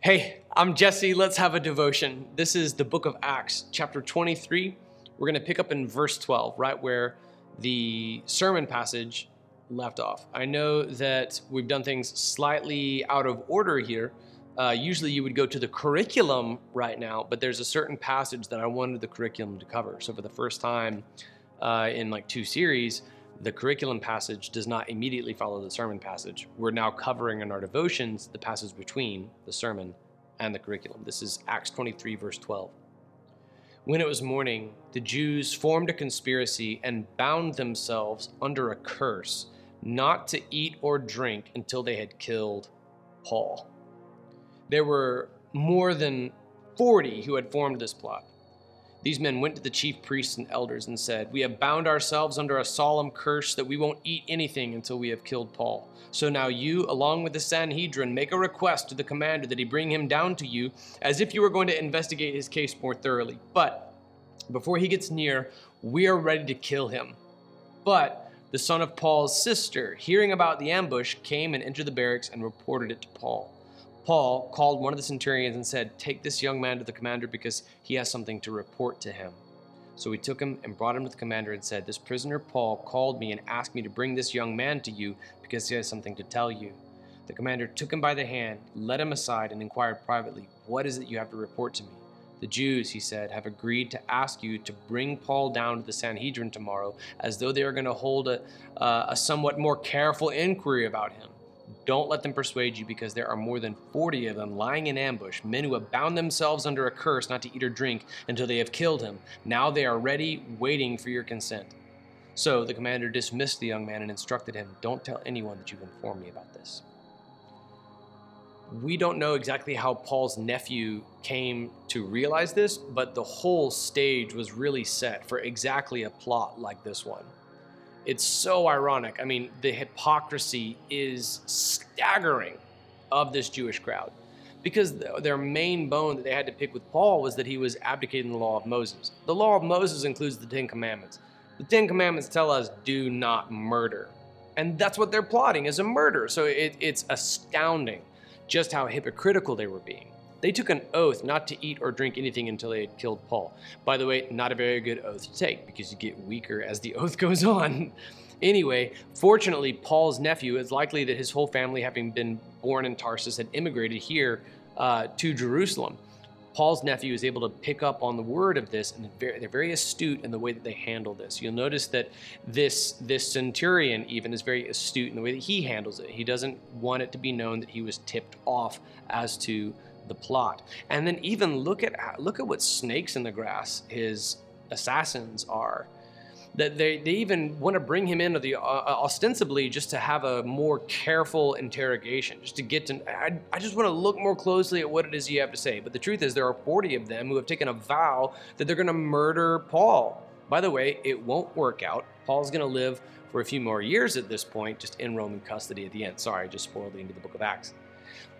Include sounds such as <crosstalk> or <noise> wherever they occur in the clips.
Hey, I'm Jesse. Let's have a devotion. This is the book of Acts, chapter 23. We're going to pick up in verse 12, right where the sermon passage left off. I know that we've done things slightly out of order here. Uh, usually you would go to the curriculum right now, but there's a certain passage that I wanted the curriculum to cover. So for the first time uh, in like two series, the curriculum passage does not immediately follow the sermon passage. We're now covering in our devotions the passage between the sermon and the curriculum. This is Acts 23, verse 12. When it was morning, the Jews formed a conspiracy and bound themselves under a curse not to eat or drink until they had killed Paul. There were more than 40 who had formed this plot. These men went to the chief priests and elders and said, We have bound ourselves under a solemn curse that we won't eat anything until we have killed Paul. So now you, along with the Sanhedrin, make a request to the commander that he bring him down to you, as if you were going to investigate his case more thoroughly. But before he gets near, we are ready to kill him. But the son of Paul's sister, hearing about the ambush, came and entered the barracks and reported it to Paul. Paul called one of the centurions and said, Take this young man to the commander because he has something to report to him. So he took him and brought him to the commander and said, This prisoner Paul called me and asked me to bring this young man to you because he has something to tell you. The commander took him by the hand, led him aside, and inquired privately, What is it you have to report to me? The Jews, he said, have agreed to ask you to bring Paul down to the Sanhedrin tomorrow, as though they are going to hold a, uh, a somewhat more careful inquiry about him. Don't let them persuade you, because there are more than 40 of them lying in ambush, men who have bound themselves under a curse not to eat or drink until they have killed him. Now they are ready, waiting for your consent. So the commander dismissed the young man and instructed him Don't tell anyone that you've informed me about this. We don't know exactly how Paul's nephew came to realize this, but the whole stage was really set for exactly a plot like this one. It's so ironic. I mean, the hypocrisy is staggering of this Jewish crowd because their main bone that they had to pick with Paul was that he was abdicating the law of Moses. The law of Moses includes the Ten Commandments. The Ten Commandments tell us do not murder. And that's what they're plotting is a murder. So it, it's astounding just how hypocritical they were being. They took an oath not to eat or drink anything until they had killed Paul. By the way, not a very good oath to take because you get weaker as the <laughs> oath goes on. anyway, fortunately, Paul's nephew, it's likely that his whole family, having been born in Tarsus, had immigrated here uh, to Jerusalem. Paul's nephew is able to pick up on the word of this, and they're very, astute in the way that they handle this. You'll notice that this this centurion even is very astute in the way that he handles it. He doesn't want it to be known that he was tipped off as to the plot. And then even look at look at what snakes in the grass his assassins are. That they, they even want to bring him into the uh, uh, ostensibly just to have a more careful interrogation, just to get to. I, I just want to look more closely at what it is you have to say. But the truth is, there are 40 of them who have taken a vow that they're going to murder Paul. By the way, it won't work out. Paul's going to live for a few more years at this point, just in Roman custody at the end. Sorry, I just spoiled the end of the book of Acts.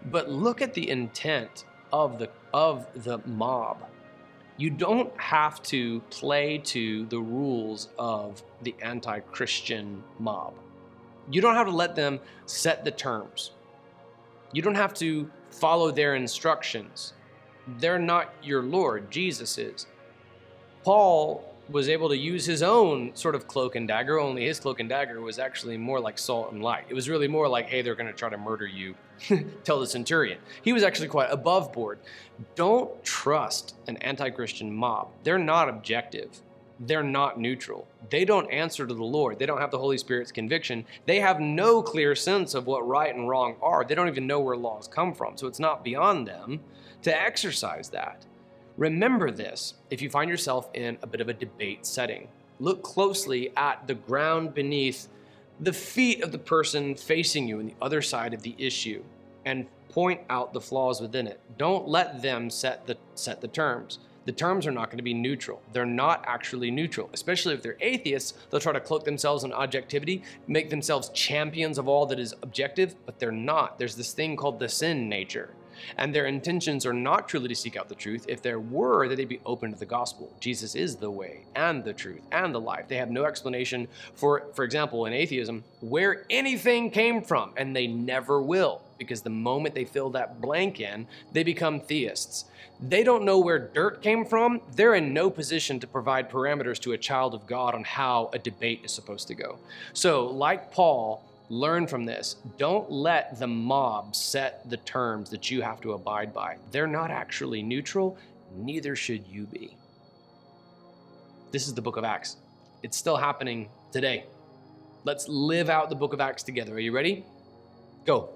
But look at the intent of the of the mob. You don't have to play to the rules of the anti-Christian mob. You don't have to let them set the terms. You don't have to follow their instructions. They're not your Lord, Jesus is. Paul was able to use his own sort of cloak and dagger, only his cloak and dagger was actually more like salt and light. It was really more like, hey, they're going to try to murder you, <laughs> tell the centurion. He was actually quite above board. Don't trust an anti Christian mob. They're not objective. They're not neutral. They don't answer to the Lord. They don't have the Holy Spirit's conviction. They have no clear sense of what right and wrong are. They don't even know where laws come from. So it's not beyond them to exercise that. Remember this if you find yourself in a bit of a debate setting. Look closely at the ground beneath the feet of the person facing you on the other side of the issue and point out the flaws within it. Don't let them set the set the terms. The terms are not going to be neutral. They're not actually neutral, especially if they're atheists. They'll try to cloak themselves in objectivity, make themselves champions of all that is objective, but they're not. There's this thing called the sin nature and their intentions are not truly to seek out the truth. If there were, that they'd be open to the gospel. Jesus is the way and the truth and the life. They have no explanation for, for example, in atheism, where anything came from, and they never will. because the moment they fill that blank in, they become theists. They don't know where dirt came from. They're in no position to provide parameters to a child of God on how a debate is supposed to go. So, like Paul, learn from this. Don't let the mob set the terms that you have to abide by. They're not actually neutral, neither should you be. This is the book of Acts. It's still happening today. Let's live out the book of Acts together. Are you ready? Go.